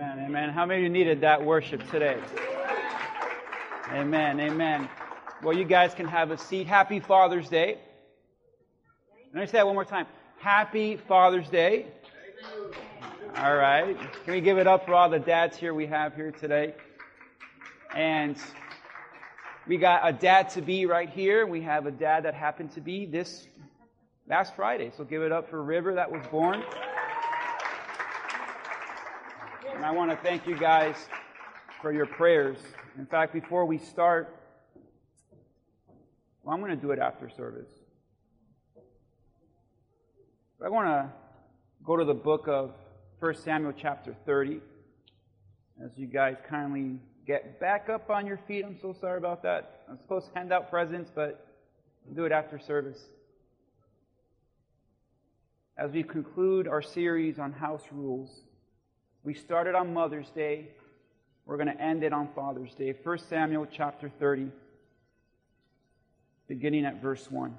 Amen. Amen. How many of you needed that worship today? Amen. Amen. Well, you guys can have a seat. Happy Father's Day. Let me say that one more time. Happy Father's Day. All right. Can we give it up for all the dads here we have here today? And we got a dad to be right here. We have a dad that happened to be this last Friday. So give it up for River that was born. And I want to thank you guys for your prayers. In fact, before we start, well, I'm going to do it after service. But I want to go to the book of 1 Samuel chapter 30. As you guys kindly get back up on your feet, I'm so sorry about that. I'm supposed to hand out presents, but I'll do it after service. As we conclude our series on house rules, we started on Mother's Day. We're going to end it on Father's Day. 1 Samuel chapter 30, beginning at verse 1.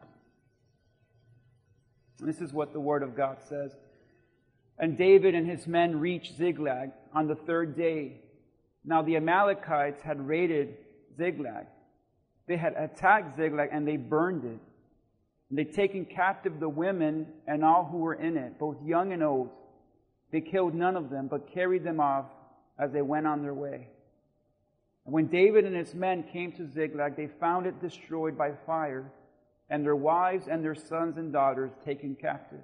This is what the Word of God says. And David and his men reached Ziklag on the third day. Now the Amalekites had raided Ziklag. They had attacked Ziklag and they burned it. And they'd taken captive the women and all who were in it, both young and old. They killed none of them, but carried them off as they went on their way. And when David and his men came to Ziklag, they found it destroyed by fire, and their wives and their sons and daughters taken captive.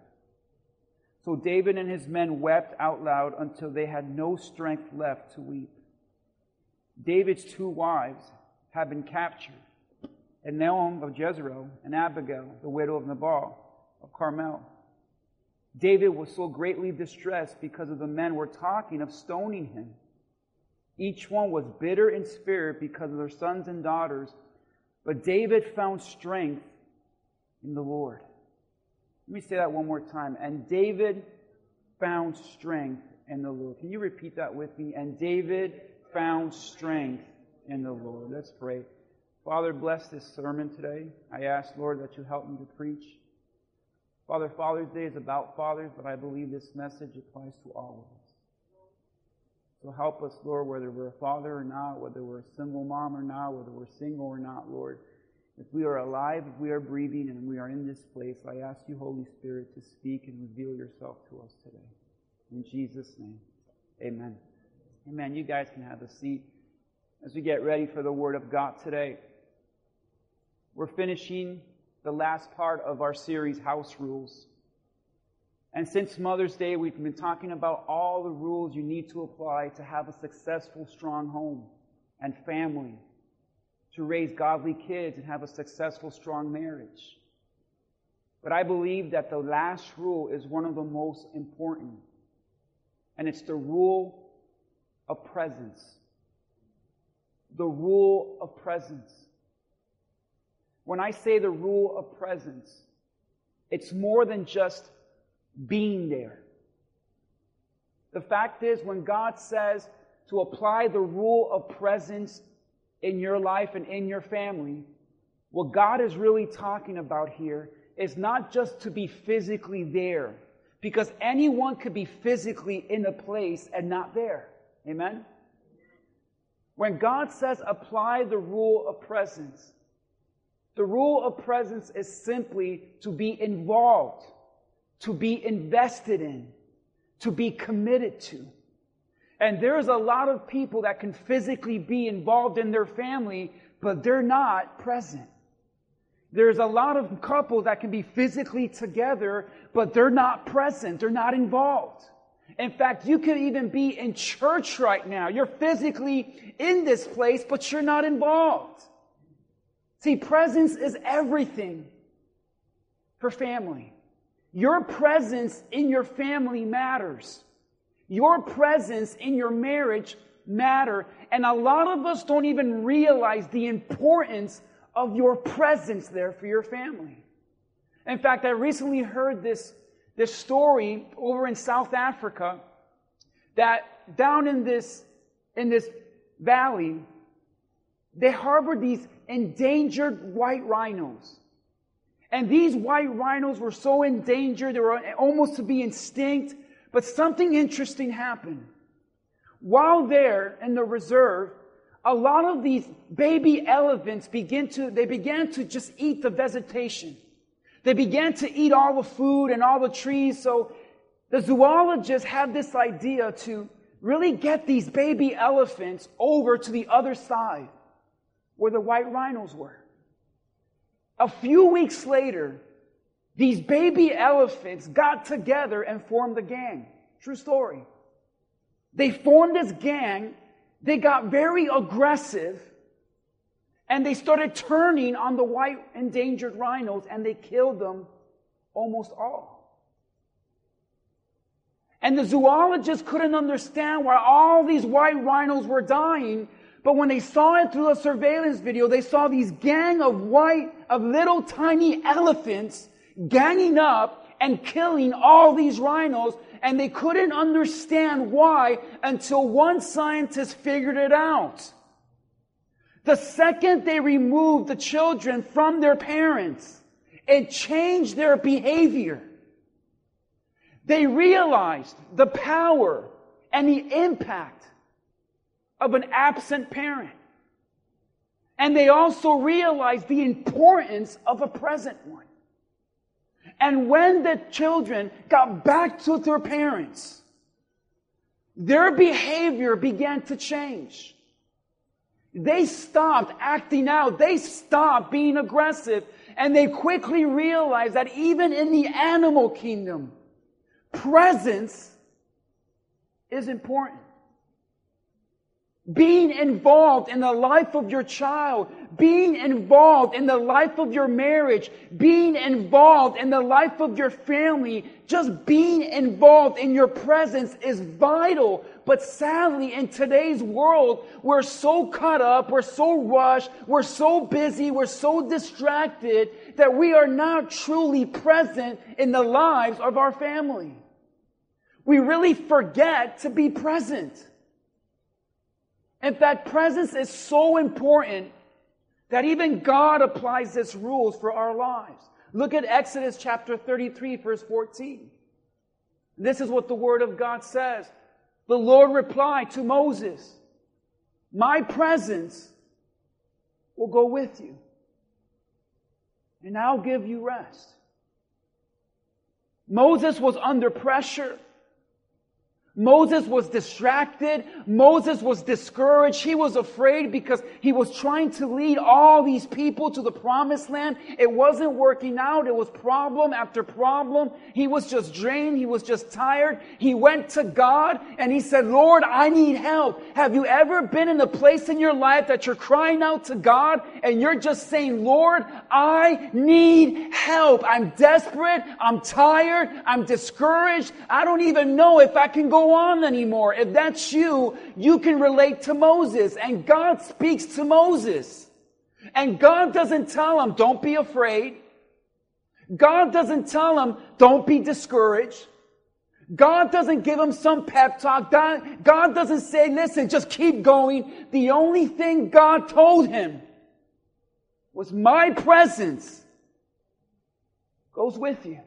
So David and his men wept out loud until they had no strength left to weep. David's two wives had been captured, Ahinoam of Jezreel and Abigail, the widow of Nabal of Carmel. David was so greatly distressed because of the men were talking of stoning him. Each one was bitter in spirit because of their sons and daughters, but David found strength in the Lord. Let me say that one more time. And David found strength in the Lord. Can you repeat that with me? And David found strength in the Lord. Let's pray. Father, bless this sermon today. I ask, Lord, that you help me to preach. Father, Father's Day is about fathers, but I believe this message applies to all of us. So help us, Lord, whether we're a father or not, whether we're a single mom or not, whether we're single or not, Lord. If we are alive, if we are breathing, and we are in this place, I ask you, Holy Spirit, to speak and reveal yourself to us today. In Jesus' name, amen. Amen. You guys can have a seat as we get ready for the Word of God today. We're finishing the last part of our series, House Rules. And since Mother's Day, we've been talking about all the rules you need to apply to have a successful, strong home and family, to raise godly kids and have a successful, strong marriage. But I believe that the last rule is one of the most important, and it's the rule of presence. The rule of presence. When I say the rule of presence, it's more than just being there. The fact is, when God says to apply the rule of presence in your life and in your family, what God is really talking about here is not just to be physically there, because anyone could be physically in a place and not there. Amen? When God says apply the rule of presence, the rule of presence is simply to be involved, to be invested in, to be committed to. And there's a lot of people that can physically be involved in their family, but they're not present. There's a lot of couples that can be physically together, but they're not present. They're not involved. In fact, you could even be in church right now. You're physically in this place, but you're not involved. See, presence is everything for family. Your presence in your family matters. Your presence in your marriage matter. And a lot of us don't even realize the importance of your presence there for your family. In fact, I recently heard this, this story over in South Africa that down in this, in this valley, they harbor these endangered white rhinos. And these white rhinos were so endangered, they were almost to be extinct. But something interesting happened. while there in the reserve, a lot of these baby elephants begin to, they began to just eat the vegetation. They began to eat all the food and all the trees. So the zoologists had this idea to really get these baby elephants over to the other side where the white rhinos were. A few weeks later, these baby elephants got together and formed a gang. True story. They formed this gang they got very aggressive and they started turning on the white endangered rhinos and they killed them almost all. And the zoologists couldn't understand why all these white rhinos were dying, but when they saw it through a surveillance video, they saw these gang of white, of little tiny elephants ganging up and killing all these rhinos and they couldn't understand why until one scientist figured it out. The second they removed the children from their parents, it changed their behavior. They realized the power and the impact of an absent parent. And they also realized the importance of a present one. And when the children got back to their parents, their behavior began to change. They stopped acting out. They stopped being aggressive. And they quickly realized that even in the animal kingdom, presence is important. Being involved in the life of your child, being involved in the life of your marriage, being involved in the life of your family, just being involved in your presence is vital. But sadly, in today's world, we're so caught up, we're so rushed, we're so busy, we're so distracted that we are not truly present in the lives of our family. We really forget to be present. In fact, presence is so important that even God applies this rules for our lives. Look at Exodus chapter 33, verse 14. This is what the word of God says. The Lord replied to Moses, My presence will go with you, and I'll give you rest. Moses was under pressure. Moses was distracted. Moses was discouraged. He was afraid because he was trying to lead all these people to the promised land. It wasn't working out. It was problem after problem. He was just drained. He was just tired. He went to God and he said, Lord, I need help. Have you ever been in a place in your life that you're crying out to God and you're just saying, Lord, I need help. I'm desperate. I'm tired. I'm discouraged. I don't even know if I can go on anymore. If that's you, you can relate to Moses. And God speaks to Moses. And God doesn't tell him, don't be afraid. God doesn't tell him, don't be discouraged. God doesn't give him some pep talk. God, God doesn't say, listen, just keep going. The only thing God told him was my presence goes with you.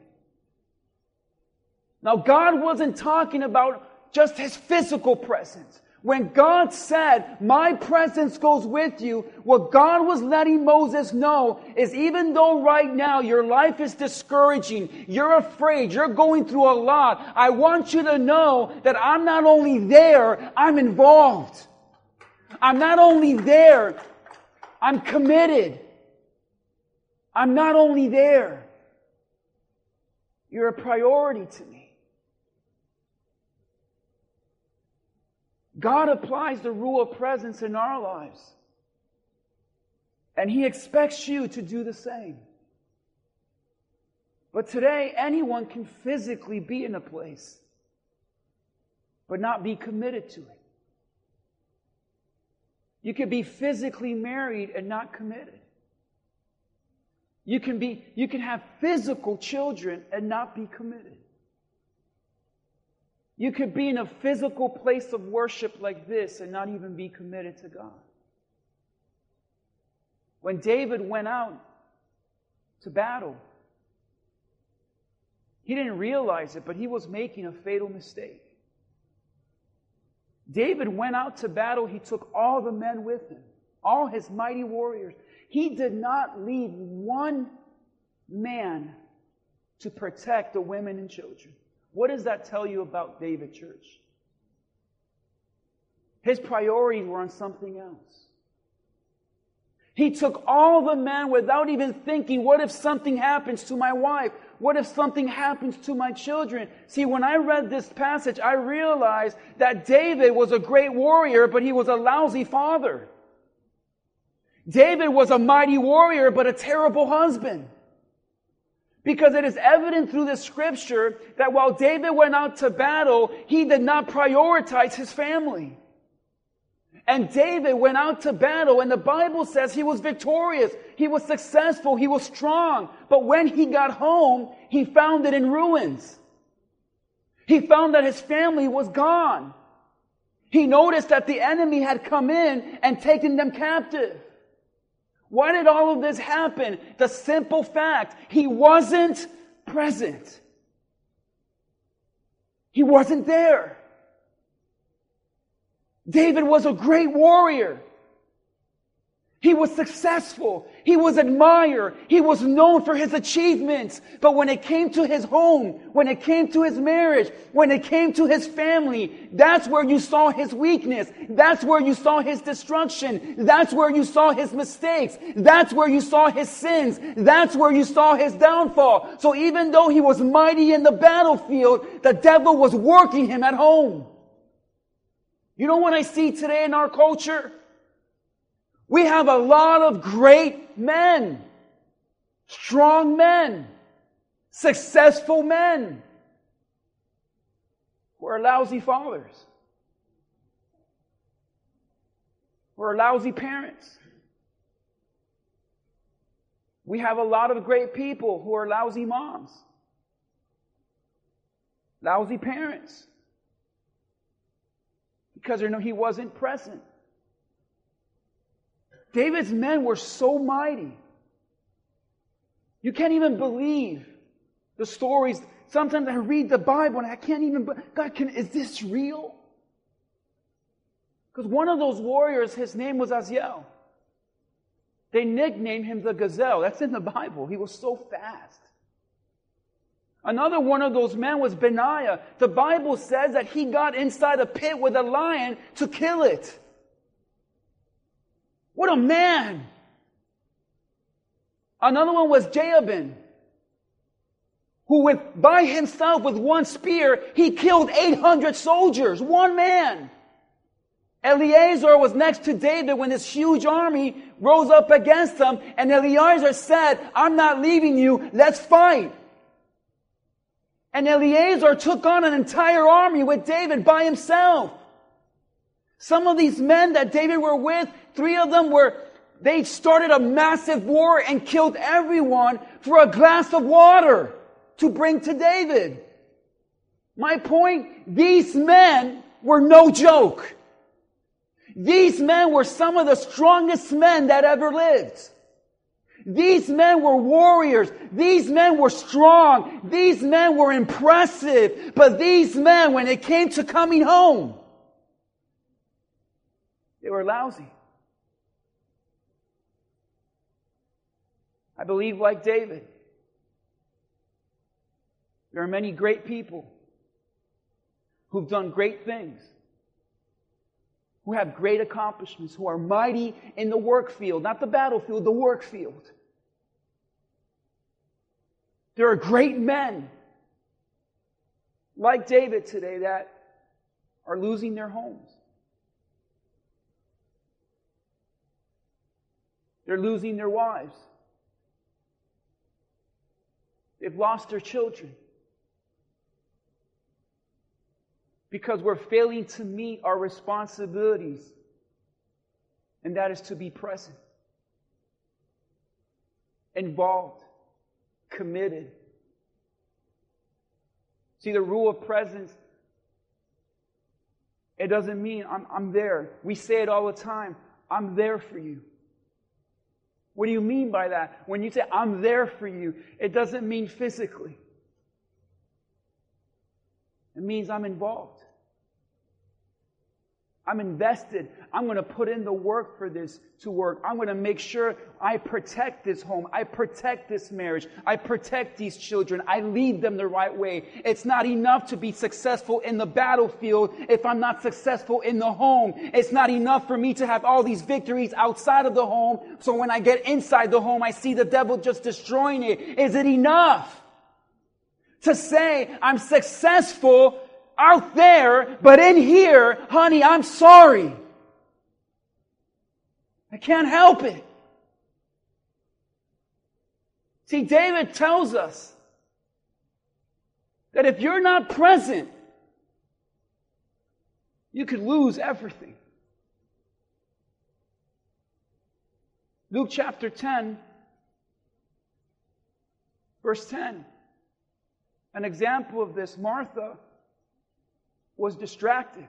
Now, God wasn't talking about just his physical presence. When God said, my presence goes with you, what God was letting Moses know is even though right now your life is discouraging, you're afraid, you're going through a lot, I want you to know that I'm not only there, I'm involved. I'm not only there, I'm committed. I'm not only there, you're a priority to me. God applies the rule of presence in our lives. And He expects you to do the same. But today, anyone can physically be in a place, but not be committed to it. You can be physically married and not committed. You can be, you can have physical children and not be committed. You could be in a physical place of worship like this and not even be committed to God. When David went out to battle, he didn't realize it, but he was making a fatal mistake. David went out to battle. He took all the men with him, all his mighty warriors. He did not leave one man to protect the women and children. What does that tell you about David, church? His priorities were on something else. He took all the men without even thinking, what if something happens to my wife? What if something happens to my children? See, when I read this passage, I realized that David was a great warrior, but he was a lousy father. David was a mighty warrior, but a terrible husband. Because it is evident through the scripture that while David went out to battle, he did not prioritize his family. And David went out to battle, and the Bible says he was victorious, he was successful, he was strong. But when he got home, he found it in ruins. He found that his family was gone. He noticed that the enemy had come in and taken them captive. Why did all of this happen? The simple fact, he wasn't present. He wasn't there. David was a great warrior. He was successful. He was admired. He was known for his achievements. But when it came to his home, when it came to his marriage, when it came to his family, that's where you saw his weakness. That's where you saw his destruction. That's where you saw his mistakes. That's where you saw his sins. That's where you saw his downfall. So even though he was mighty in the battlefield, the devil was working him at home. You know what I see today in our culture? We have a lot of great men, strong men, successful men. Who are lousy fathers, who are lousy parents. We have a lot of great people who are lousy moms, lousy parents. Because he wasn't present. David's men were so mighty. You can't even believe the stories. Sometimes I read the Bible and I can't even, God, can, is this real? Because one of those warriors, his name was Asahel. They nicknamed him the gazelle. That's in the Bible. He was so fast. Another one of those men was Benaiah. The Bible says that he got inside a pit with a lion to kill it. What a man! Another one was Jabin, who with, by himself with one spear, he killed 800 soldiers. One man. Eleazar was next to David when this huge army rose up against them, and Eleazar said, I'm not leaving you, let's fight. And Eleazar took on an entire army with David by himself. Some of these men that David were with, three of them were, they started a massive war and killed everyone for a glass of water to bring to David. My point, these men were no joke. These men were some of the strongest men that ever lived. These men were warriors. These men were strong. These men were impressive. But these men, when it came to coming home, they were lousy. I believe, like David, there are many great people who've done great things who have great accomplishments, who are mighty in the work field, not the battlefield, the work field. There are great men like David today that are losing their homes. They're losing their wives. They've lost their children. Because we're failing to meet our responsibilities, and that is to be present, involved, committed. See, the rule of presence, it doesn't mean I'm, I'm there. We say it all the time I'm there for you. What do you mean by that? When you say I'm there for you, it doesn't mean physically. It means I'm involved. I'm invested. I'm going to put in the work for this to work. I'm going to make sure I protect this home. I protect this marriage. I protect these children. I lead them the right way. It's not enough to be successful in the battlefield if I'm not successful in the home. It's not enough for me to have all these victories outside of the home. So when I get inside the home, I see the devil just destroying it. Is it enough to say I'm successful out there, but in here, honey, I'm sorry. I can't help it. See, David tells us that if you're not present, you could lose everything. Luke chapter 10, verse 10. An example of this, Martha was distracted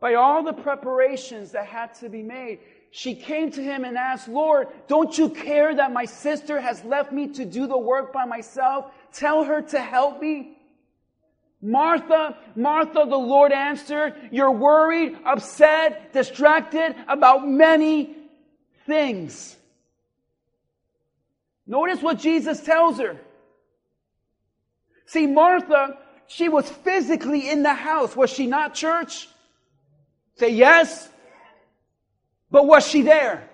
by all the preparations that had to be made. She came to him and asked, Lord, don't you care that my sister has left me to do the work by myself? Tell her to help me. Martha, Martha, the Lord answered, you're worried, upset, distracted about many things. Notice what Jesus tells her. See, Martha she was physically in the house. Was she not, church? Say yes. But was she there?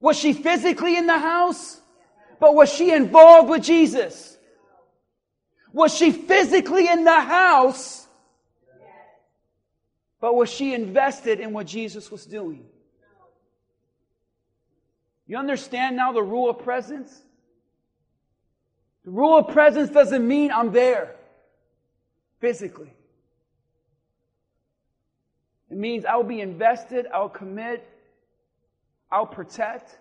Was she physically in the house? But was she involved with Jesus? Was she physically in the house? But was she invested in what Jesus was doing? You understand now the rule of presence? The rule of presence doesn't mean I'm there physically. It means I'll be invested, I'll commit, I'll protect,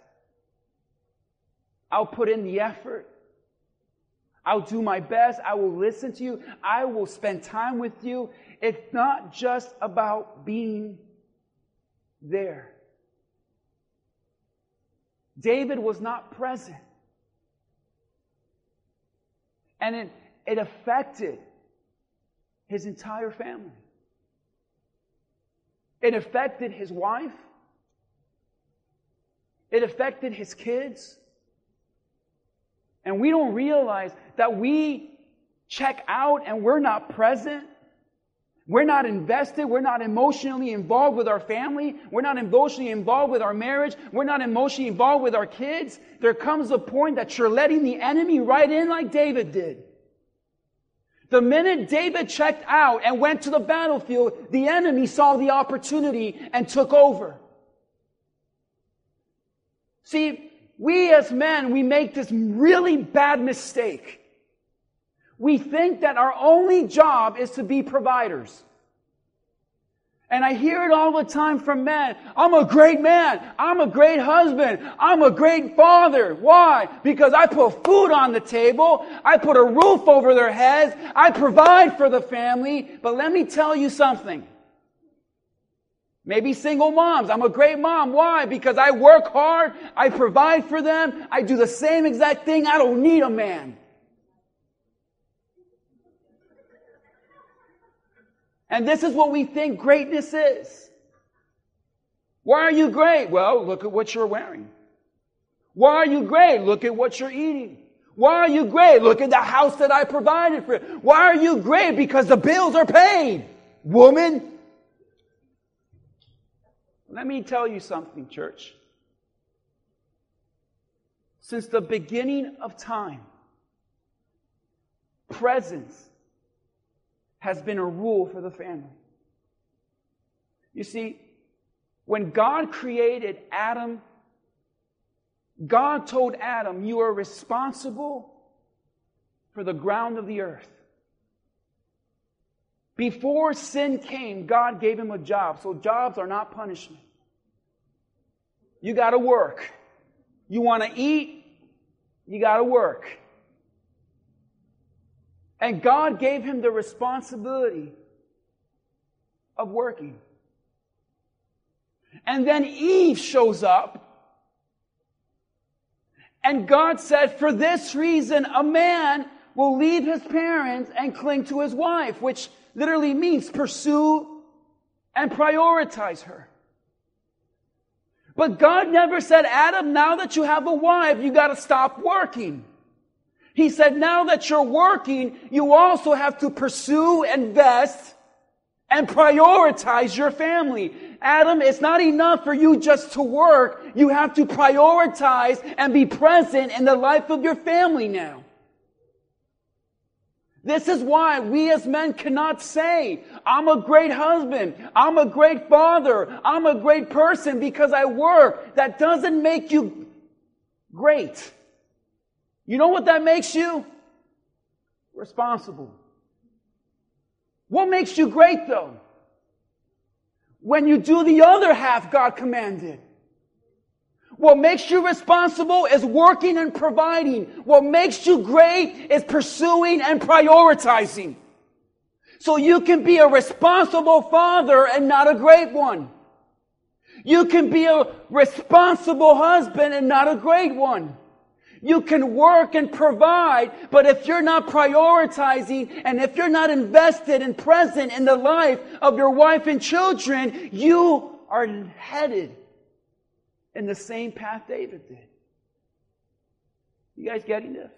I'll put in the effort, I'll do my best, I will listen to you, I will spend time with you. It's not just about being there. David was not present. And it, it affected his entire family. It affected his wife. It affected his kids. And we don't realize that we check out and we're not present. We're not invested. We're not emotionally involved with our family. We're not emotionally involved with our marriage. We're not emotionally involved with our kids. There comes a point that you're letting the enemy right in like David did. The minute David checked out and went to the battlefield, the enemy saw the opportunity and took over. See, we as men, we make this really bad mistake. We think that our only job is to be providers. And I hear it all the time from men. I'm a great man. I'm a great husband. I'm a great father. Why? Because I put food on the table. I put a roof over their heads. I provide for the family. But let me tell you something. Maybe single moms. I'm a great mom. Why? Because I work hard. I provide for them. I do the same exact thing. I don't need a man. And this is what we think greatness is. Why are you great? Well, look at what you're wearing. Why are you great? Look at what you're eating. Why are you great? Look at the house that I provided for you. Why are you great? Because the bills are paid. Woman. Let me tell you something, church. Since the beginning of time, presence has been a rule for the family. You see, when God created Adam, God told Adam, You are responsible for the ground of the earth. Before sin came, God gave him a job. So jobs are not punishment. You got to work. You want to eat? You got to work. And God gave him the responsibility of working. And then Eve shows up. And God said, for this reason, a man will leave his parents and cling to his wife, which literally means pursue and prioritize her. But God never said, Adam, now that you have a wife, you gotta stop working. He said, now that you're working, you also have to pursue, invest, and prioritize your family. Adam, it's not enough for you just to work. You have to prioritize and be present in the life of your family now. This is why we as men cannot say, I'm a great husband, I'm a great father, I'm a great person because I work. That doesn't make you great. You know what that makes you? Responsible. What makes you great though? When you do the other half God commanded. What makes you responsible is working and providing. What makes you great is pursuing and prioritizing. So you can be a responsible father and not a great one. You can be a responsible husband and not a great one. You can work and provide, but if you're not prioritizing and if you're not invested and present in the life of your wife and children, you are headed in the same path David did. You guys getting this?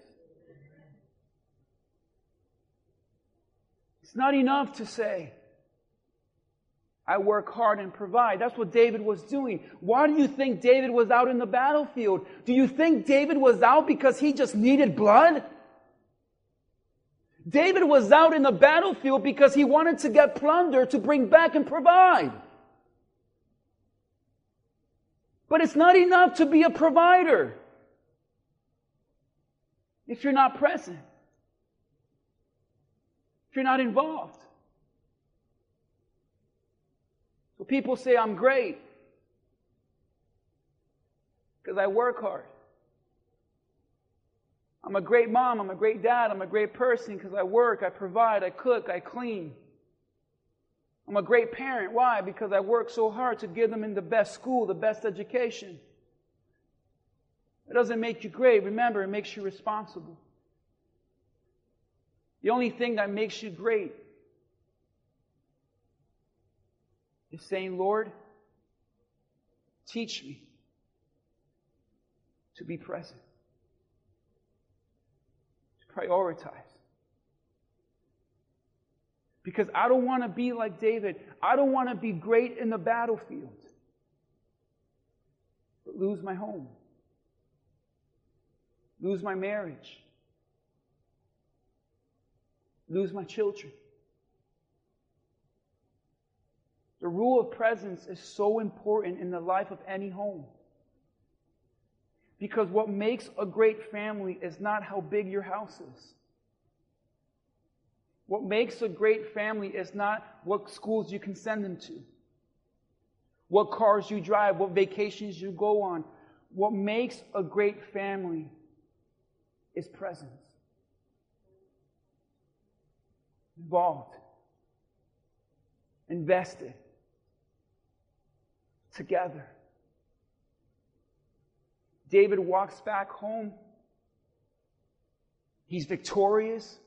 It's not enough to say, I work hard and provide. That's what David was doing. Why do you think David was out in the battlefield? Do you think David was out because he just needed blood? David was out in the battlefield because he wanted to get plunder to bring back and provide. But it's not enough to be a provider if you're not present, if you're not involved. People say, I'm great because I work hard. I'm a great mom, I'm a great dad, I'm a great person because I work, I provide, I cook, I clean. I'm a great parent. Why? Because I work so hard to give them in the best school, the best education. It doesn't make you great. Remember, it makes you responsible. The only thing that makes you great is saying, Lord, teach me to be present, to prioritize. Because I don't want to be like David. I don't want to be great in the battlefield, but lose my home, lose my marriage, lose my children. The rule of presence is so important in the life of any home. Because what makes a great family is not how big your house is. What makes a great family is not what schools you can send them to, what cars you drive, what vacations you go on. What makes a great family is presence. Involved, invested, together. David walks back home. He's victorious.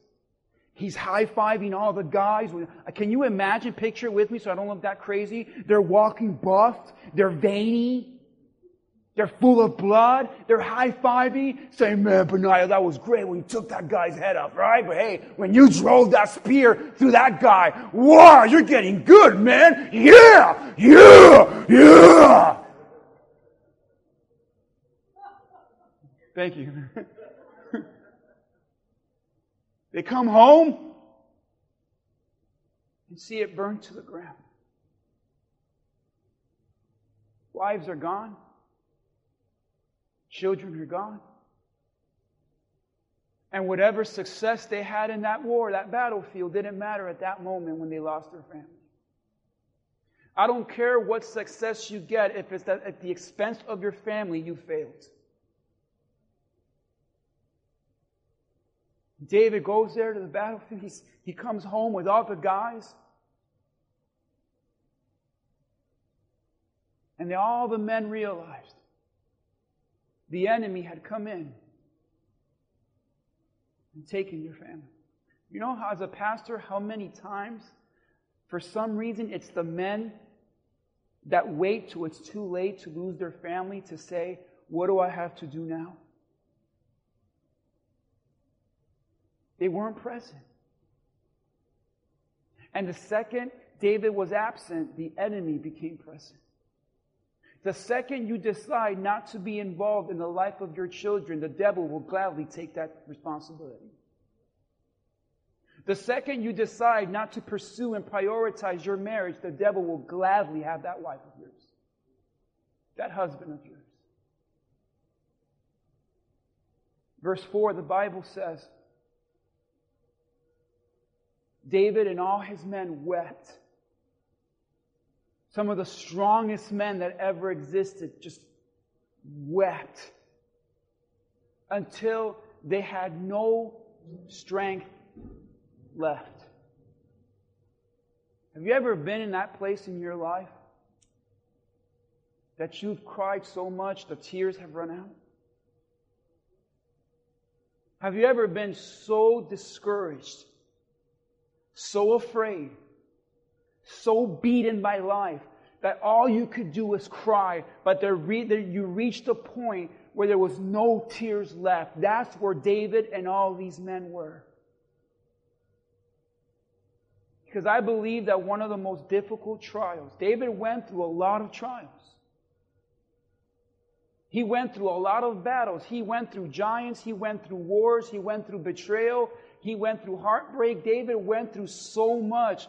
He's high fiving all the guys. Can you imagine, picture with me so I don't look that crazy? They're walking buffed. They're veiny. They're full of blood. They're high fiving, saying, Man, Benaiah, that was great when you took that guy's head off, right? But hey, when you drove that spear through that guy, wow, you're getting good, man. Yeah, yeah, yeah. Thank you. they come home and see it burned to the ground. Wives are gone. Children are gone. And whatever success they had in that war, that battlefield, didn't matter at that moment when they lost their family. I don't care what success you get if it's at the expense of your family, you failed. David goes there to the battlefield. He's, he comes home with all the guys. And they, all the men realized the enemy had come in and taken your family. You know, as a pastor, how many times, for some reason, it's the men that wait till it's too late to lose their family to say, What do I have to do now? They weren't present. And the second David was absent, the enemy became present. The second you decide not to be involved in the life of your children, the devil will gladly take that responsibility. The second you decide not to pursue and prioritize your marriage, the devil will gladly have that wife of yours, that husband of yours. Verse 4, the Bible says, David and all his men wept. Some of the strongest men that ever existed just wept until they had no strength left. Have you ever been in that place in your life that you've cried so much the tears have run out? Have you ever been so discouraged so afraid, so beaten by life that all you could do was cry, but there re- there you reached a point where there was no tears left. That's where David and all these men were. Because I believe that one of the most difficult trials, David went through a lot of trials. He went through a lot of battles. He went through giants. He went through wars. He went through betrayal. He went through heartbreak. David went through so much.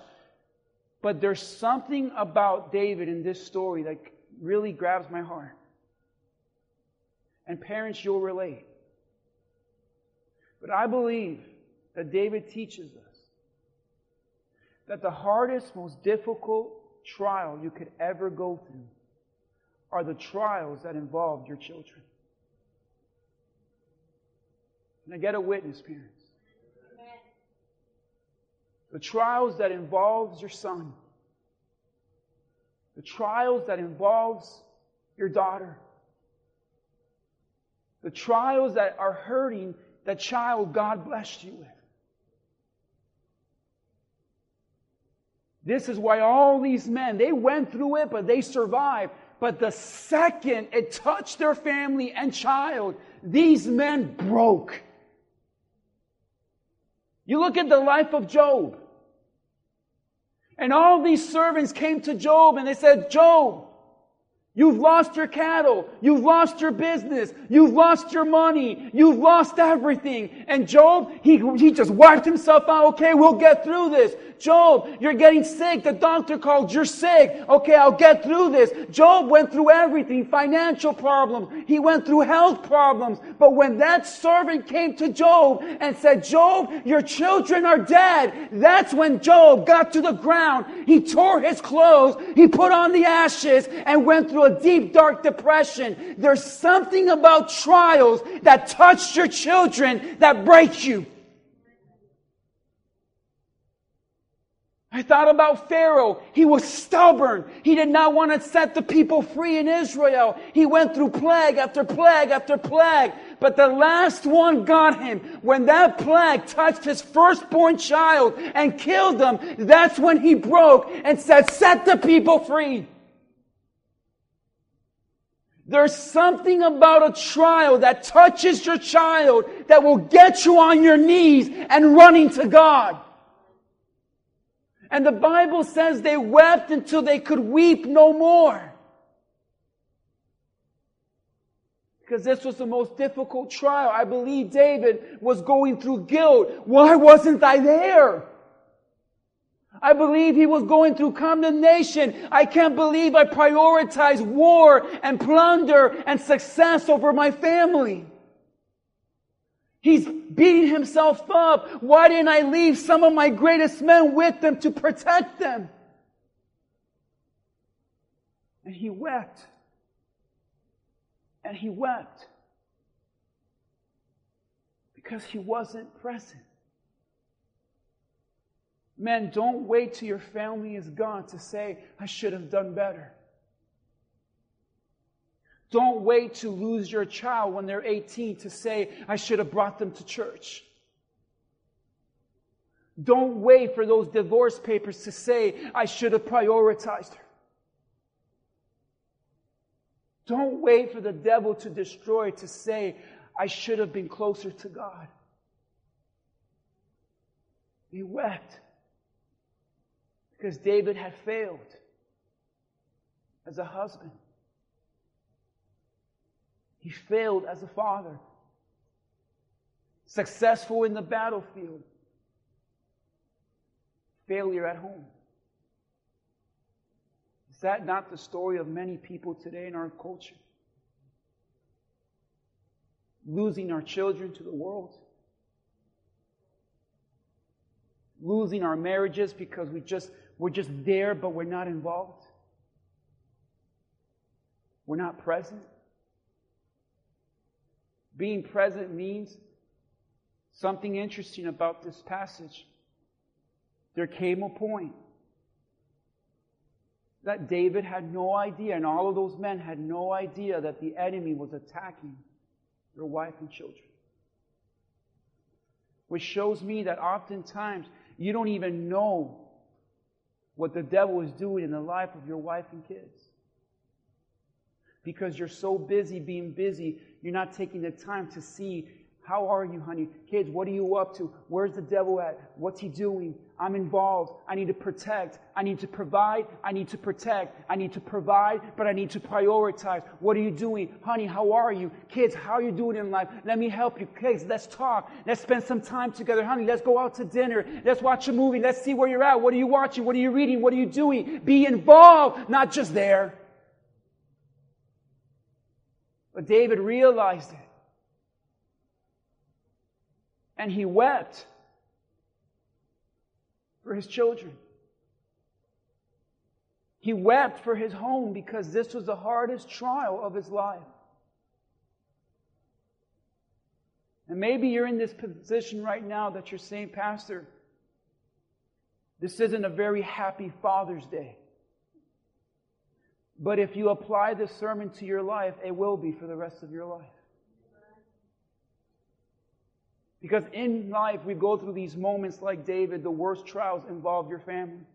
But there's something about David in this story that really grabs my heart. And parents, you'll relate. But I believe that David teaches us that the hardest, most difficult trial you could ever go through are the trials that involve your children. And I get a witness, parents? The trials that involves your son, the trials that involves your daughter, the trials that are hurting the child God blessed you with. This is why all these men, they went through it, but they survived. But the second it touched their family and child, these men broke. You look at the life of Job. And all these servants came to Job and they said, Job, You've lost your cattle. You've lost your business. You've lost your money. You've lost everything. And Job, he, he just wiped himself out. Okay, we'll get through this. Job, you're getting sick. The doctor called, you're sick. Okay, I'll get through this. Job went through everything, financial problems. He went through health problems. But when that servant came to Job and said, Job, your children are dead, that's when Job got to the ground. He tore his clothes. He put on the ashes and went through a deep, dark depression. There's something about trials that touch your children that break you. I thought about Pharaoh. He was stubborn. He did not want to set the people free in Israel. He went through plague after plague after plague. But the last one got him. When that plague touched his firstborn child and killed him, that's when he broke and said, set the people free. There's something about a trial that touches your child that will get you on your knees and running to God. And the Bible says they wept until they could weep no more. Because this was the most difficult trial. I believe David was going through guilt. Why wasn't I there? I believe he was going through condemnation. I can't believe I prioritized war and plunder and success over my family. He's beating himself up. Why didn't I leave some of my greatest men with them to protect them? And he wept. And he wept because he wasn't present. Men, don't wait till your family is gone to say, I should have done better. Don't wait to lose your child when they're 18 to say, I should have brought them to church. Don't wait for those divorce papers to say, I should have prioritized her. Don't wait for the devil to destroy, to say, I should have been closer to God. He wept because David had failed as a husband. He failed as a father. Successful in the battlefield. Failure at home. Is that not the story of many people today in our culture? Losing our children to the world. Losing our marriages because we just, we're just there, but we're not involved. We're not present. Being present means something interesting about this passage. There came a point that David had no idea, and all of those men had no idea that the enemy was attacking their wife and children. Which shows me that oftentimes you don't even know what the devil is doing in the life of your wife and kids because you're so busy being busy, you're not taking the time to see how are you, honey? Kids, what are you up to? Where's the devil at? What's he doing? I'm involved. I need to protect. I need to provide. I need to protect. I need to provide, but I need to prioritize. What are you doing? Honey, how are you? Kids, how are you doing in life? Let me help you. Kids, let's talk. Let's spend some time together. Honey, let's go out to dinner. Let's watch a movie. Let's see where you're at. What are you watching? What are you reading? What are you doing? Be involved, not just there. But David realized it. And he wept for his children. He wept for his home because this was the hardest trial of his life. And maybe you're in this position right now that you're saying, Pastor, this isn't a very happy Father's Day. But if you apply this sermon to your life, it will be for the rest of your life. Because in life, we go through these moments like David, the worst trials involve your family.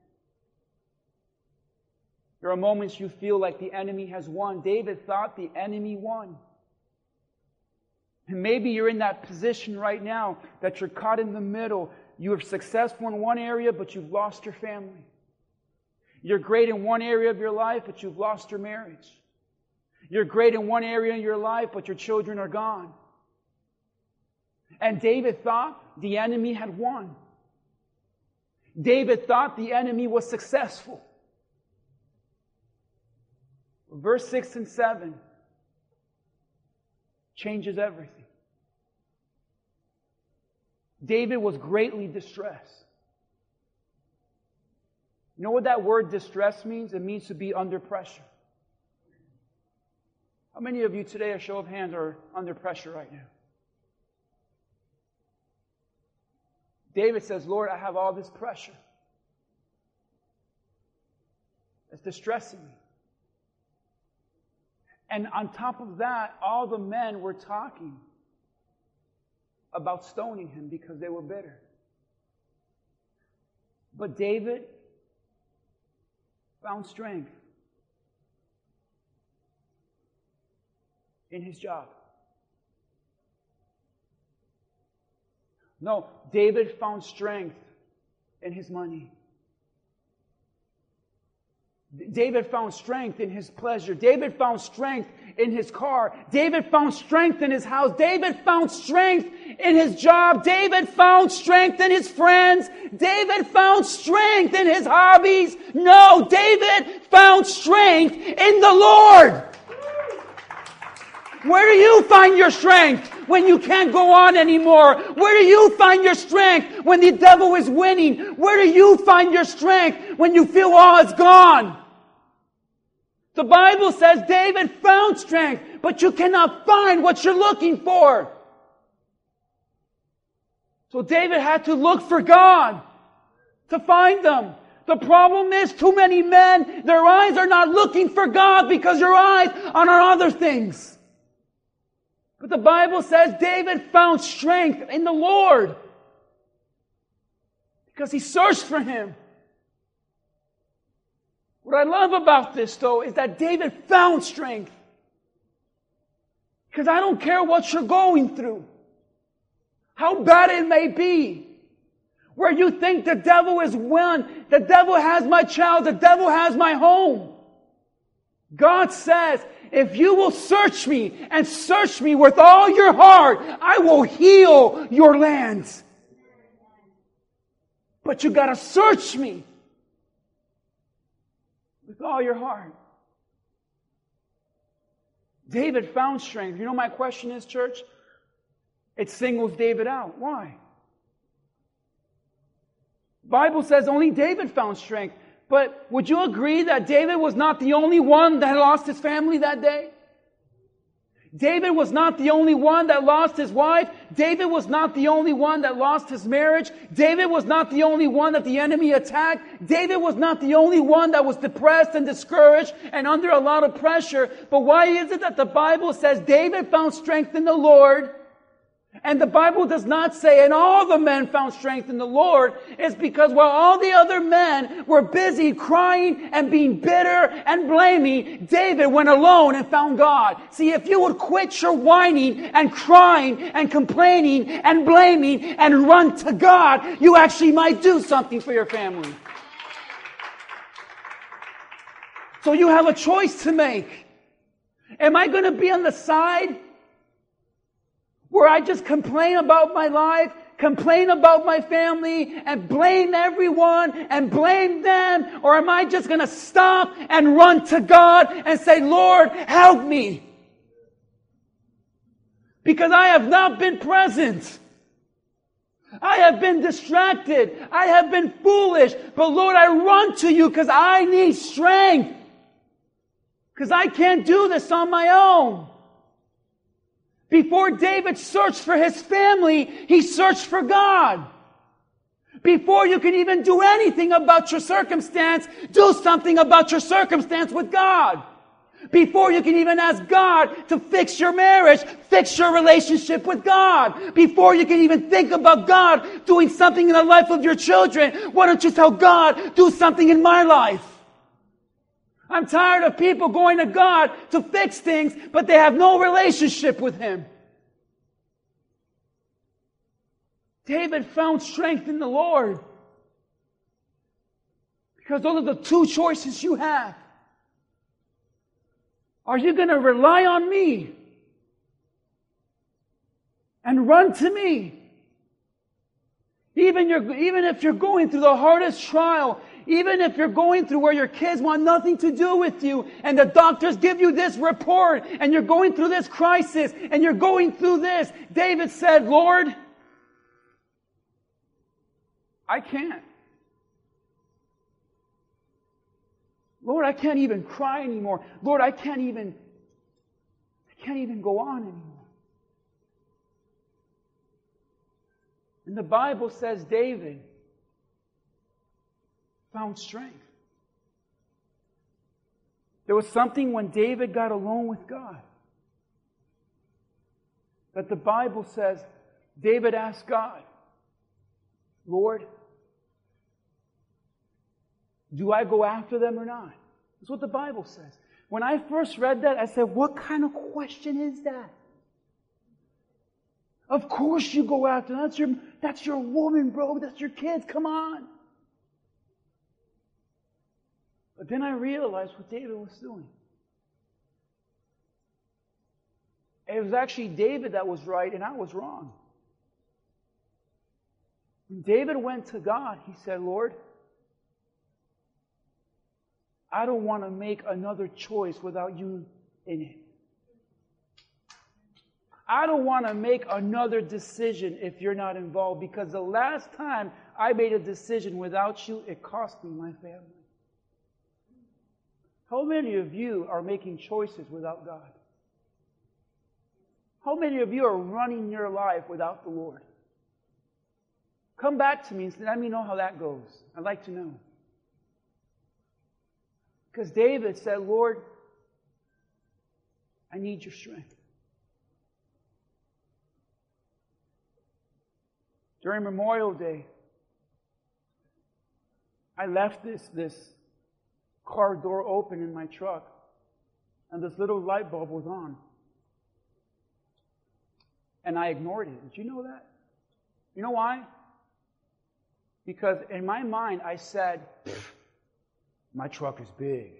There are moments you feel like the enemy has won. David thought the enemy won. And maybe you're in that position right now that you're caught in the middle. You are successful in one area, but you've lost your family. You're great in one area of your life, but you've lost your marriage. You're great in one area in your life, but your children are gone. And David thought the enemy had won. David thought the enemy was successful. Verse 6 and 7 changes everything. David was greatly distressed. You know what that word distress means? It means to be under pressure. How many of you today, a show of hands, are under pressure right now? David says, Lord, I have all this pressure. It's distressing me. And on top of that, all the men were talking about stoning him because they were bitter. But David found strength in his job. No, David found strength in his money. David found strength in his pleasure. David found strength in his car. David found strength in his house. David found strength in his job. David found strength in his friends. David found strength in his hobbies. No, David found strength in the Lord. Where do you find your strength when you can't go on anymore? Where do you find your strength when the devil is winning? Where do you find your strength when you feel oh, all is gone? The Bible says David found strength, but you cannot find what you're looking for. So David had to look for God to find them. The problem is too many men, their eyes are not looking for God because your eyes are on other things. But the Bible says David found strength in the Lord. Because he searched for him. What I love about this, though, is that David found strength. Because I don't care what you're going through, how bad it may be, where you think the devil is won, the devil has my child, the devil has my home. God says, if you will search me and search me with all your heart, I will heal your lands. But you gotta search me with all your heart. David found strength. You know my question is, church? It singles David out. Why? Bible says only David found strength. But would you agree that David was not the only one that lost his family that day? David was not the only one that lost his wife. David was not the only one that lost his marriage. David was not the only one that the enemy attacked. David was not the only one that was depressed and discouraged and under a lot of pressure. But why is it that the Bible says David found strength in the Lord? And the Bible does not say, and all the men found strength in the Lord, is because while all the other men were busy crying and being bitter and blaming, David went alone and found God. See, if you would quit your whining and crying and complaining and blaming and run to God, you actually might do something for your family. So you have a choice to make. Am I going to be on the side where I just complain about my life, complain about my family, and blame everyone and blame them? Or am I just going to stop and run to God and say, Lord, help me? Because I have not been present. I have been distracted. I have been foolish. But Lord, I run to you because I need strength. Because I can't do this on my own. Before David searched for his family, he searched for God. Before you can even do anything about your circumstance, do something about your circumstance with God. Before you can even ask God to fix your marriage, fix your relationship with God. Before you can even think about God doing something in the life of your children, why don't you tell God, do something in my life? I'm tired of people going to God to fix things, but they have no relationship with Him. David found strength in the Lord. Because those are the two choices you have. Are you going to rely on me and run to me? Even, even if you're going through the hardest trial even if you're going through where your kids want nothing to do with you and the doctors give you this report and you're going through this crisis and you're going through this, David said, Lord, I can't. Lord, I can't even cry anymore. Lord, I can't even, I can't even go on anymore. And the Bible says David found strength. There was something when David got alone with God that the Bible says David asked God, Lord, do I go after them or not? That's what the Bible says. When I first read that, I said, What kind of question is that? Of course you go after them. That's your, that's your woman, bro. That's your kids. Come on. But then I realized what David was doing. It was actually David that was right and I was wrong. When David went to God, he said, Lord, I don't want to make another choice without you in it. I don't want to make another decision if you're not involved because the last time I made a decision without you, it cost me my family. How many of you are making choices without God? How many of you are running your life without the Lord? Come back to me and let me know how that goes. I'd like to know. Because David said, Lord, I need your strength. During Memorial Day, I left this, this car door open in my truck, and this little light bulb was on. And I ignored it. Did you know that? You know why? Because in my mind, I said, my truck is big.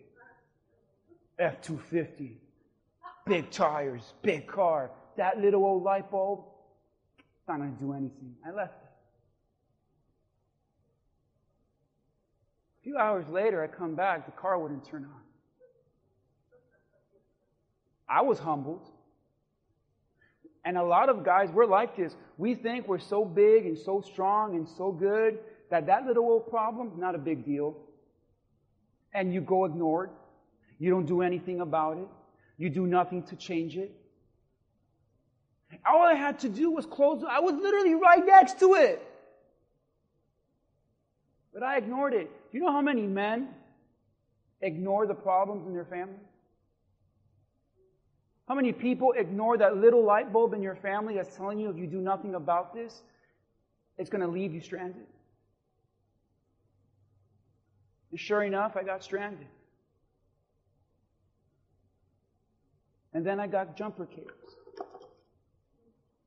F 250, big tires, big car. That little old light bulb, it's not going to do anything. I left it. Few hours later, I come back, the car wouldn't turn on. I was humbled. And a lot of guys, we're like this. We think we're so big and so strong and so good that that little old problem, not a big deal. And you go ignored. You don't do anything about it. You do nothing to change it. All I had to do was close. I was literally right next to it. But I ignored it. Do you know how many men ignore the problems in their family? How many people ignore that little light bulb in your family that's telling you if you do nothing about this, it's going to leave you stranded? And sure enough, I got stranded. And then I got jumper cables.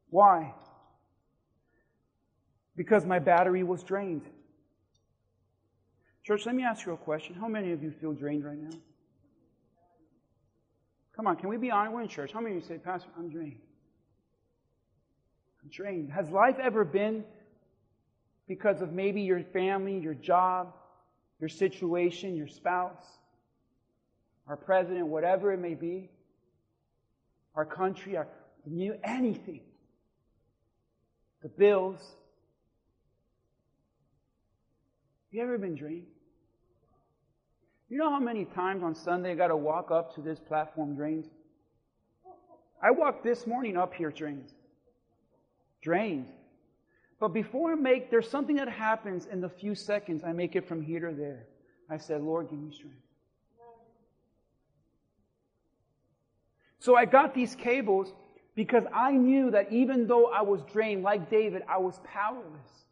Why? Because my battery was drained. Church, let me ask you a question. How many of you feel drained right now? Come on, can we be honest? We're in church. How many of you say, Pastor, I'm drained? I'm drained. Has life ever been because of maybe your family, your job, your situation, your spouse, our president, whatever it may be, our country, our new anything, the bills. Have you ever been drained? You know how many times on Sunday I got to walk up to this platform drained? I walked this morning up here drained. Drained. But before I make, there's something that happens in the few seconds I make it from here to there. I said, Lord, give me strength. So I got these cables because I knew that even though I was drained, like David, I was powerless.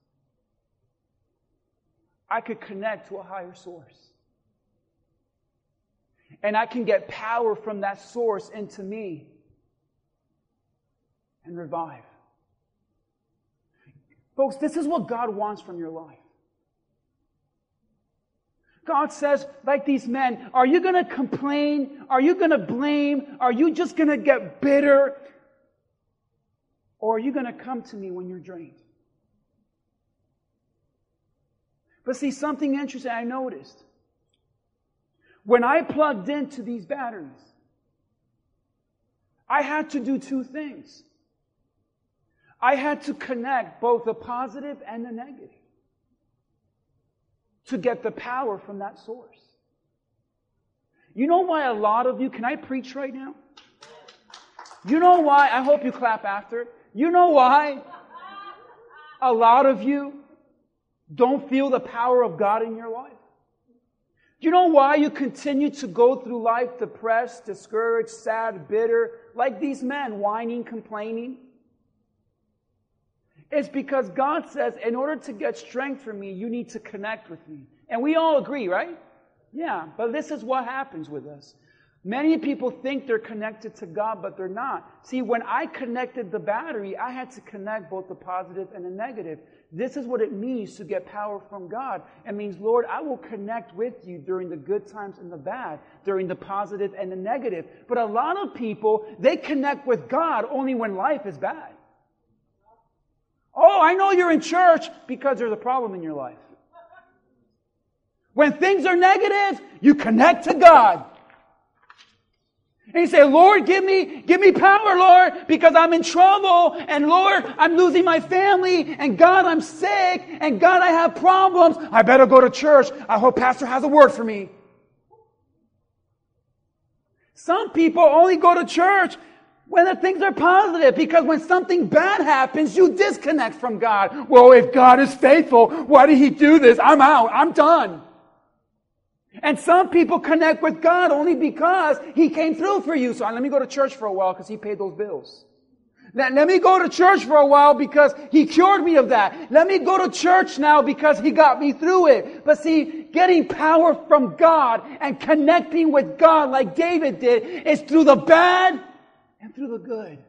I could connect to a higher source. And I can get power from that source into me and revive. Folks, this is what God wants from your life. God says, like these men, are you going to complain? Are you going to blame? Are you just going to get bitter? Or are you going to come to me when you're drained? But see, something interesting I noticed. When I plugged into these batteries, I had to do two things. I had to connect both the positive and the negative to get the power from that source. You know why a lot of you, can I preach right now? You know why? I hope you clap after. You know why? A lot of you don't feel the power of God in your life. You know why you continue to go through life depressed, discouraged, sad, bitter, like these men, whining, complaining? It's because God says, in order to get strength from me, you need to connect with me. And we all agree, right? Yeah, but this is what happens with us. Many people think they're connected to God, but they're not. See, when I connected the battery, I had to connect both the positive and the negative. This is what it means to get power from God. It means, Lord, I will connect with you during the good times and the bad, during the positive and the negative. But a lot of people, they connect with God only when life is bad. Oh, I know you're in church because there's a problem in your life. When things are negative, you connect to God. And you say, Lord, give me, give me power, Lord, because I'm in trouble. And Lord, I'm losing my family. And God, I'm sick. And God, I have problems. I better go to church. I hope pastor has a word for me. Some people only go to church when the things are positive because when something bad happens, you disconnect from God. Well, if God is faithful, why did he do this? I'm out. I'm done. And some people connect with God only because He came through for you. So ah, let me go to church for a while because He paid those bills. Let, let me go to church for a while because He cured me of that. Let me go to church now because He got me through it. But see, getting power from God and connecting with God like David did is through the bad and through the good.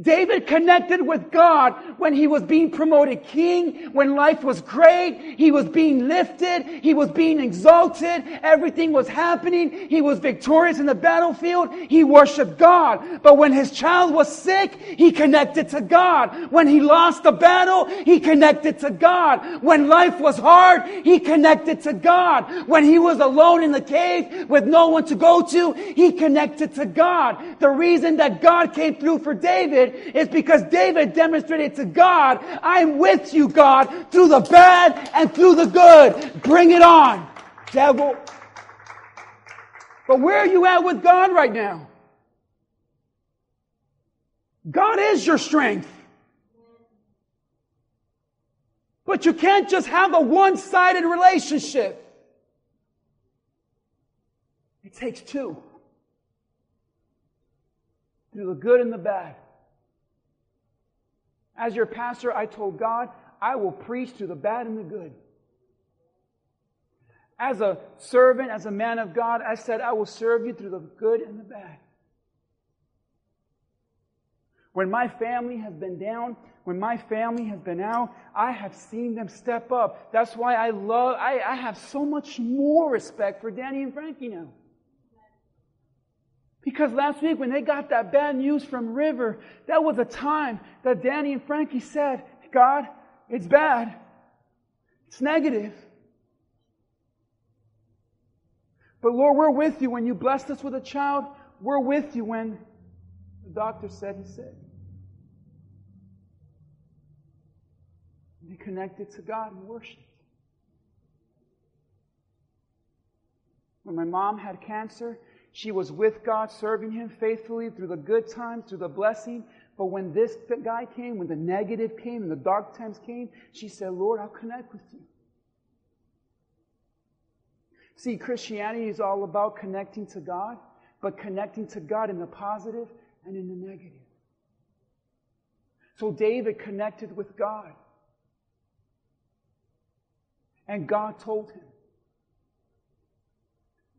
David connected with God when he was being promoted king, when life was great, he was being lifted, he was being exalted, everything was happening, he was victorious in the battlefield, he worshiped God. But when his child was sick, he connected to God. When he lost the battle, he connected to God. When life was hard, he connected to God. When he was alone in the cave with no one to go to, he connected to God. The reason that God came through for David David is because David demonstrated to God, I'm with you, God, through the bad and through the good. Bring it on, devil. But where are you at with God right now? God is your strength. But you can't just have a one sided relationship. It takes two through the good and the bad. As your pastor, I told God, I will preach through the bad and the good. As a servant, as a man of God, I said, I will serve you through the good and the bad. When my family has been down, when my family has been out, I have seen them step up. That's why I love, I, I have so much more respect for Danny and Frankie now. Because last week when they got that bad news from River, that was a time that Danny and Frankie said, God, it's bad. It's negative. But Lord, we're with you when you blessed us with a child. We're with you when the doctor said he's sick. Be connected to God and worship. When my mom had cancer, she was with God, serving Him faithfully through the good times, through the blessing. But when this guy came, when the negative came, and the dark times came, she said, Lord, I'll connect with you. See, Christianity is all about connecting to God, but connecting to God in the positive and in the negative. So David connected with God. And God told him,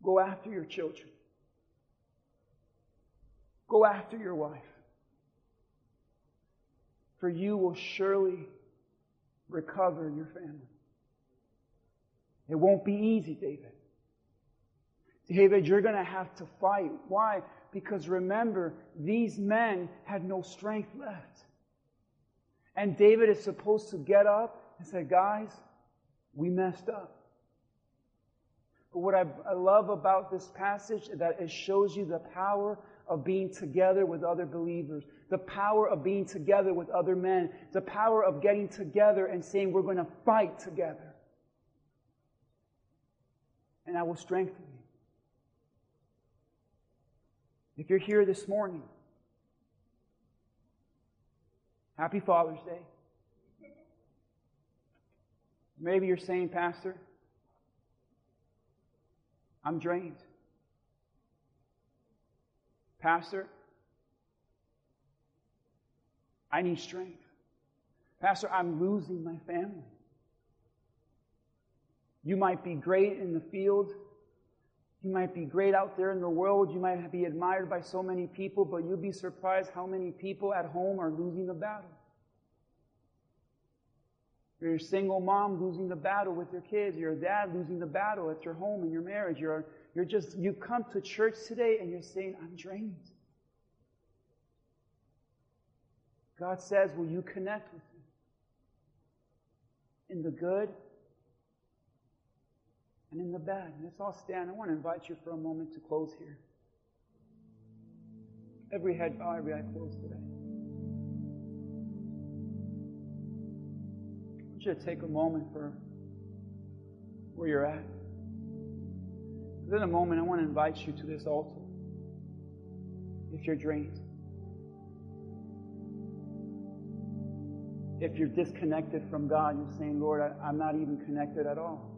Go after your children. Go after your wife. For you will surely recover your family. It won't be easy, David. David, you're going to have to fight. Why? Because remember, these men had no strength left. And David is supposed to get up and say, Guys, we messed up. But what I, I love about this passage is that it shows you the power of being together with other believers, the power of being together with other men, the power of getting together and saying, We're going to fight together. And I will strengthen you. If you're here this morning, happy Father's Day. Maybe you're saying, Pastor, I'm drained. Pastor, I need strength. Pastor, I'm losing my family. You might be great in the field. You might be great out there in the world. You might be admired by so many people, but you'll be surprised how many people at home are losing the battle. You're a single mom losing the battle with your kids. You're a dad losing the battle at your home and your marriage. You're you're just, you come to church today and you're saying, I'm drained. God says, Will you connect with me? In the good and in the bad. Let's all stand. I want to invite you for a moment to close here. Every head bow, every eye closed today. I want you to take a moment for where you're at. In a moment, I want to invite you to this altar. If you're drained, if you're disconnected from God, you're saying, Lord, I, am not even connected at all.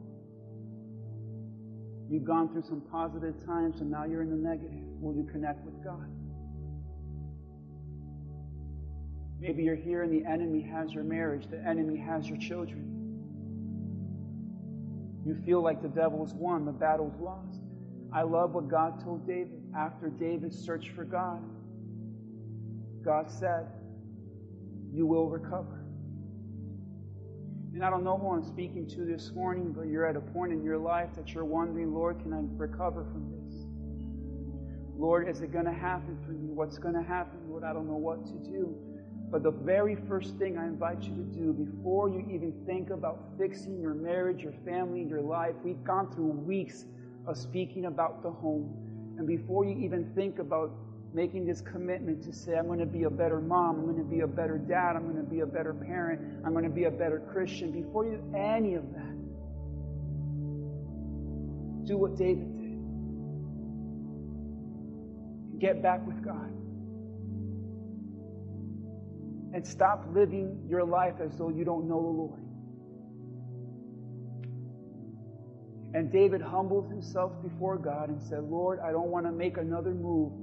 You've gone through some positive times and now you're in the negative. Will you connect with God? Maybe you're here and the enemy has your marriage, the enemy has your children. You feel like the devil's won, the battle's lost. I love what God told David. After David searched for God, God said, You will recover. And I don't know who I'm speaking to this morning, but you're at a point in your life that you're wondering, Lord, can I recover from this? Lord, is it going to happen for me? What's going to happen? Lord, I don't know what to do. But the very first thing I invite you to do before you even think about fixing your marriage, your family, your life, we've gone through weeks of speaking about the home. And before you even think about making this commitment to say, I'm going to be a better mom, I'm going to be a better dad, I'm going to be a better parent, I'm going to be a better Christian, before you do any of that, do what David did. Get back with God. And stop living your life as though you don't know the Lord. And David humbled himself before God and said, Lord, I don't want to make another move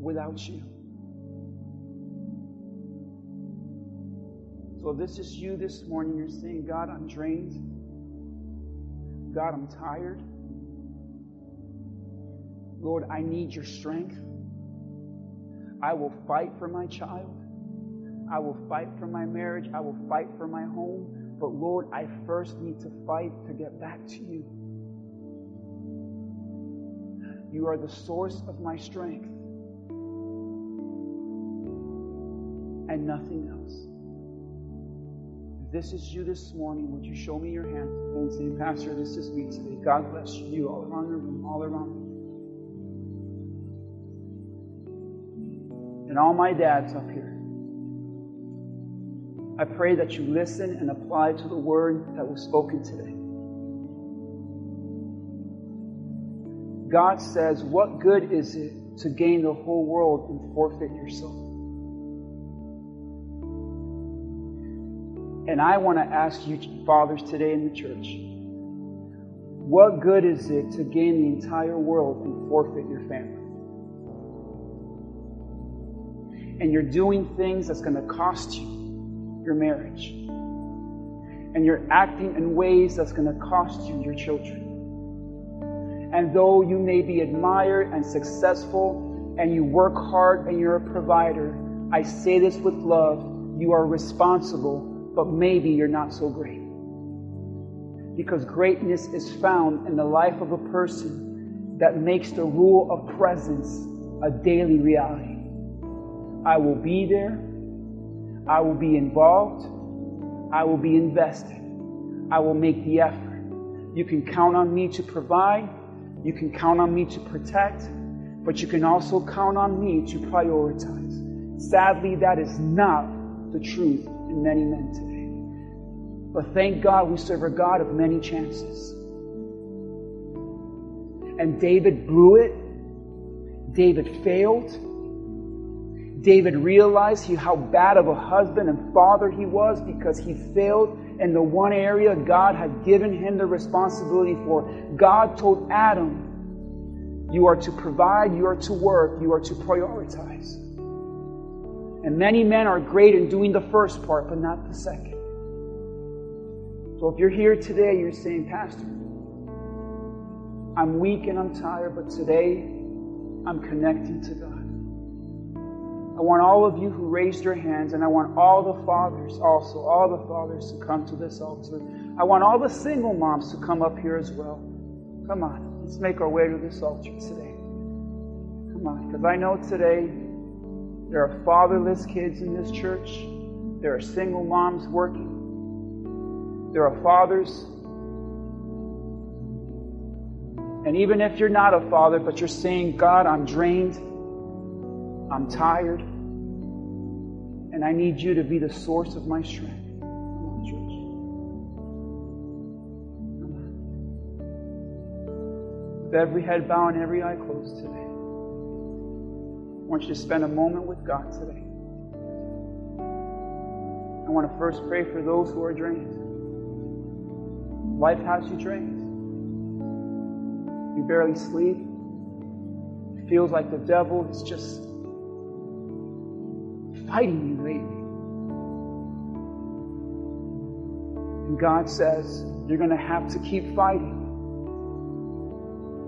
without you. So if this is you this morning, you're saying, God, I'm drained. God, I'm tired. Lord, I need your strength. I will fight for my child. I will fight for my marriage. I will fight for my home. But Lord, I first need to fight to get back to you. You are the source of my strength and nothing else. If this is you this morning, would you show me your hand and say, Pastor, this is me today. God bless you. All around the room, all around room. And all my dads up here. I pray that you listen and apply to the word that was spoken today. God says, What good is it to gain the whole world and forfeit your soul? And I want to ask you, fathers, today in the church, what good is it to gain the entire world and forfeit your family? And you're doing things that's going to cost you your marriage. And you're acting in ways that's going to cost you your children. And though you may be admired and successful and you work hard and you're a provider, I say this with love. You are responsible, but maybe you're not so great. Because greatness is found in the life of a person that makes the rule of presence a daily reality. I will be there. I will be involved. I will be invested. I will make the effort. You can count on me to provide. You can count on me to protect, but you can also count on me to prioritize. Sadly, that is not the truth in many men today. But thank God we serve a God of many chances. And David blew it. David failed. David realized he, how bad of a husband and father he was because he failed in the one area God had given him the responsibility for. God told Adam, You are to provide, you are to work, you are to prioritize. And many men are great in doing the first part, but not the second. So if you're here today, you're saying, Pastor, I'm weak and I'm tired, but today I'm connecting to God. I want all of you who raised your hands, and I want all the fathers also, all the fathers to come to this altar. I want all the single moms to come up here as well. Come on, let's make our way to this altar today. Come on, because I know today there are fatherless kids in this church, there are single moms working, there are fathers. And even if you're not a father, but you're saying, God, I'm drained. I'm tired, and I need you to be the source of my strength. With every head bowed and every eye closed today, I want you to spend a moment with God today. I want to first pray for those who are drained. Life has you drained. You barely sleep. It feels like the devil is just fighting you lately. And God says, you're going to have to keep fighting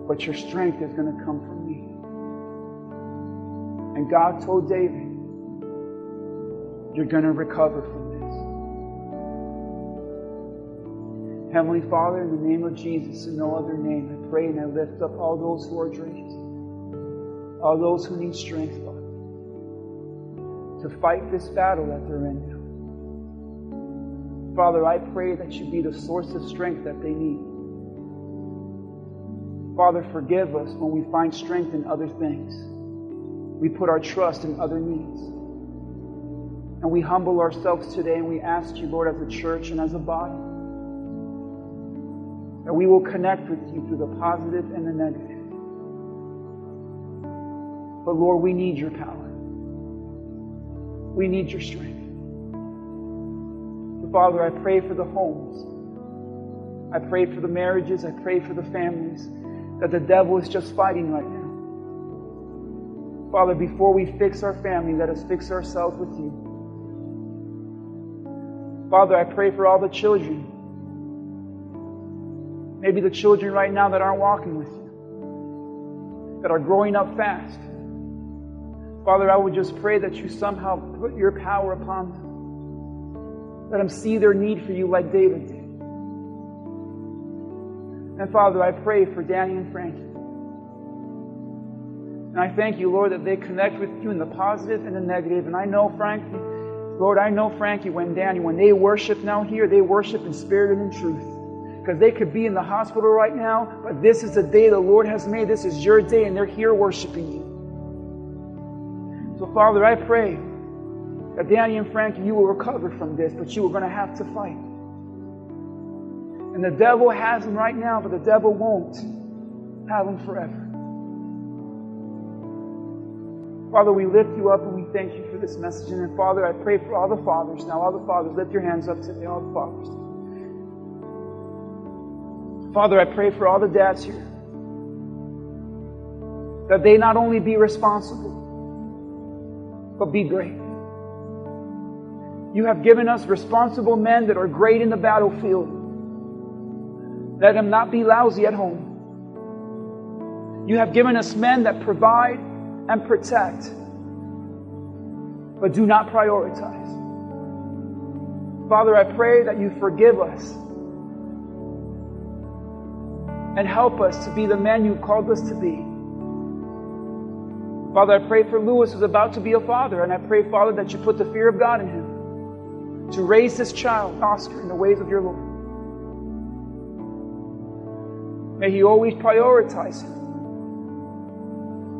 but your strength is going to come from me. And God told David, You're going to recover from this. Heavenly Father, in the name of Jesus and no other name, I pray and I lift up all those who are drained, all those who need strength, to fight this battle that they're in. Father, I pray that you be the source of strength that they need. Father, forgive us when we find strength in other things. We put our trust in other needs. And we humble ourselves today and we ask you, Lord, as a church and as a body, that we will connect with you through the positive and the negative. But Lord, we need your power. We need your strength. So, Father, I pray for the homes. I pray for the marriages. I pray for the families that the devil is just fighting right now. Father, before we fix our family, let us fix ourselves with you. Father, I pray for all the children. Maybe the children right now that aren't walking with you, that are growing up fast. Father, I would just pray that you somehow put your power upon them. Let them see their need for you like David did. And Father, I pray for Danny and Frankie. And I thank you, Lord, that they connect with you in the positive and the negative. And I know, Frankie, Lord, I know, Frankie, when Danny, when they worship now here, they worship in spirit and in truth. Because they could be in the hospital right now, but this is the day the Lord has made. This is your day, and they're here worshiping you. So, Father, I pray that Danny and Frankie, you will recover from this, but you are going to have to fight. And the devil has them right now, but the devil won't have them forever. Father, we lift you up and we thank you for this message. And then, Father, I pray for all the fathers. Now, all the fathers, lift your hands up today, all the fathers. Father, I pray for all the dads here that they not only be responsible, but be great. You have given us responsible men that are great in the battlefield. Let them not be lousy at home. You have given us men that provide and protect, but do not prioritize. Father, I pray that you forgive us and help us to be the men you've called us to be. Father, I pray for Lewis who's about to be a father, and I pray, Father, that you put the fear of God in him to raise this child, Oscar, in the ways of your Lord. May he always prioritize him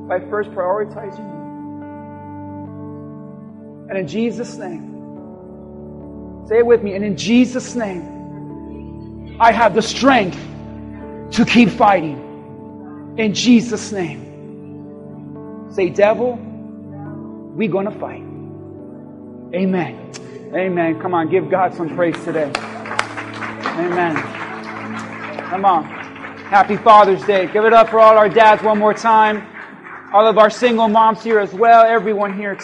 by first prioritizing you. And in Jesus' name, say it with me, and in Jesus' name, I have the strength to keep fighting. In Jesus' name. Say, devil, we gonna fight. Amen. Amen. Come on, give God some praise today. Amen. Come on. Happy Father's Day. Give it up for all our dads one more time. All of our single moms here as well. Everyone here.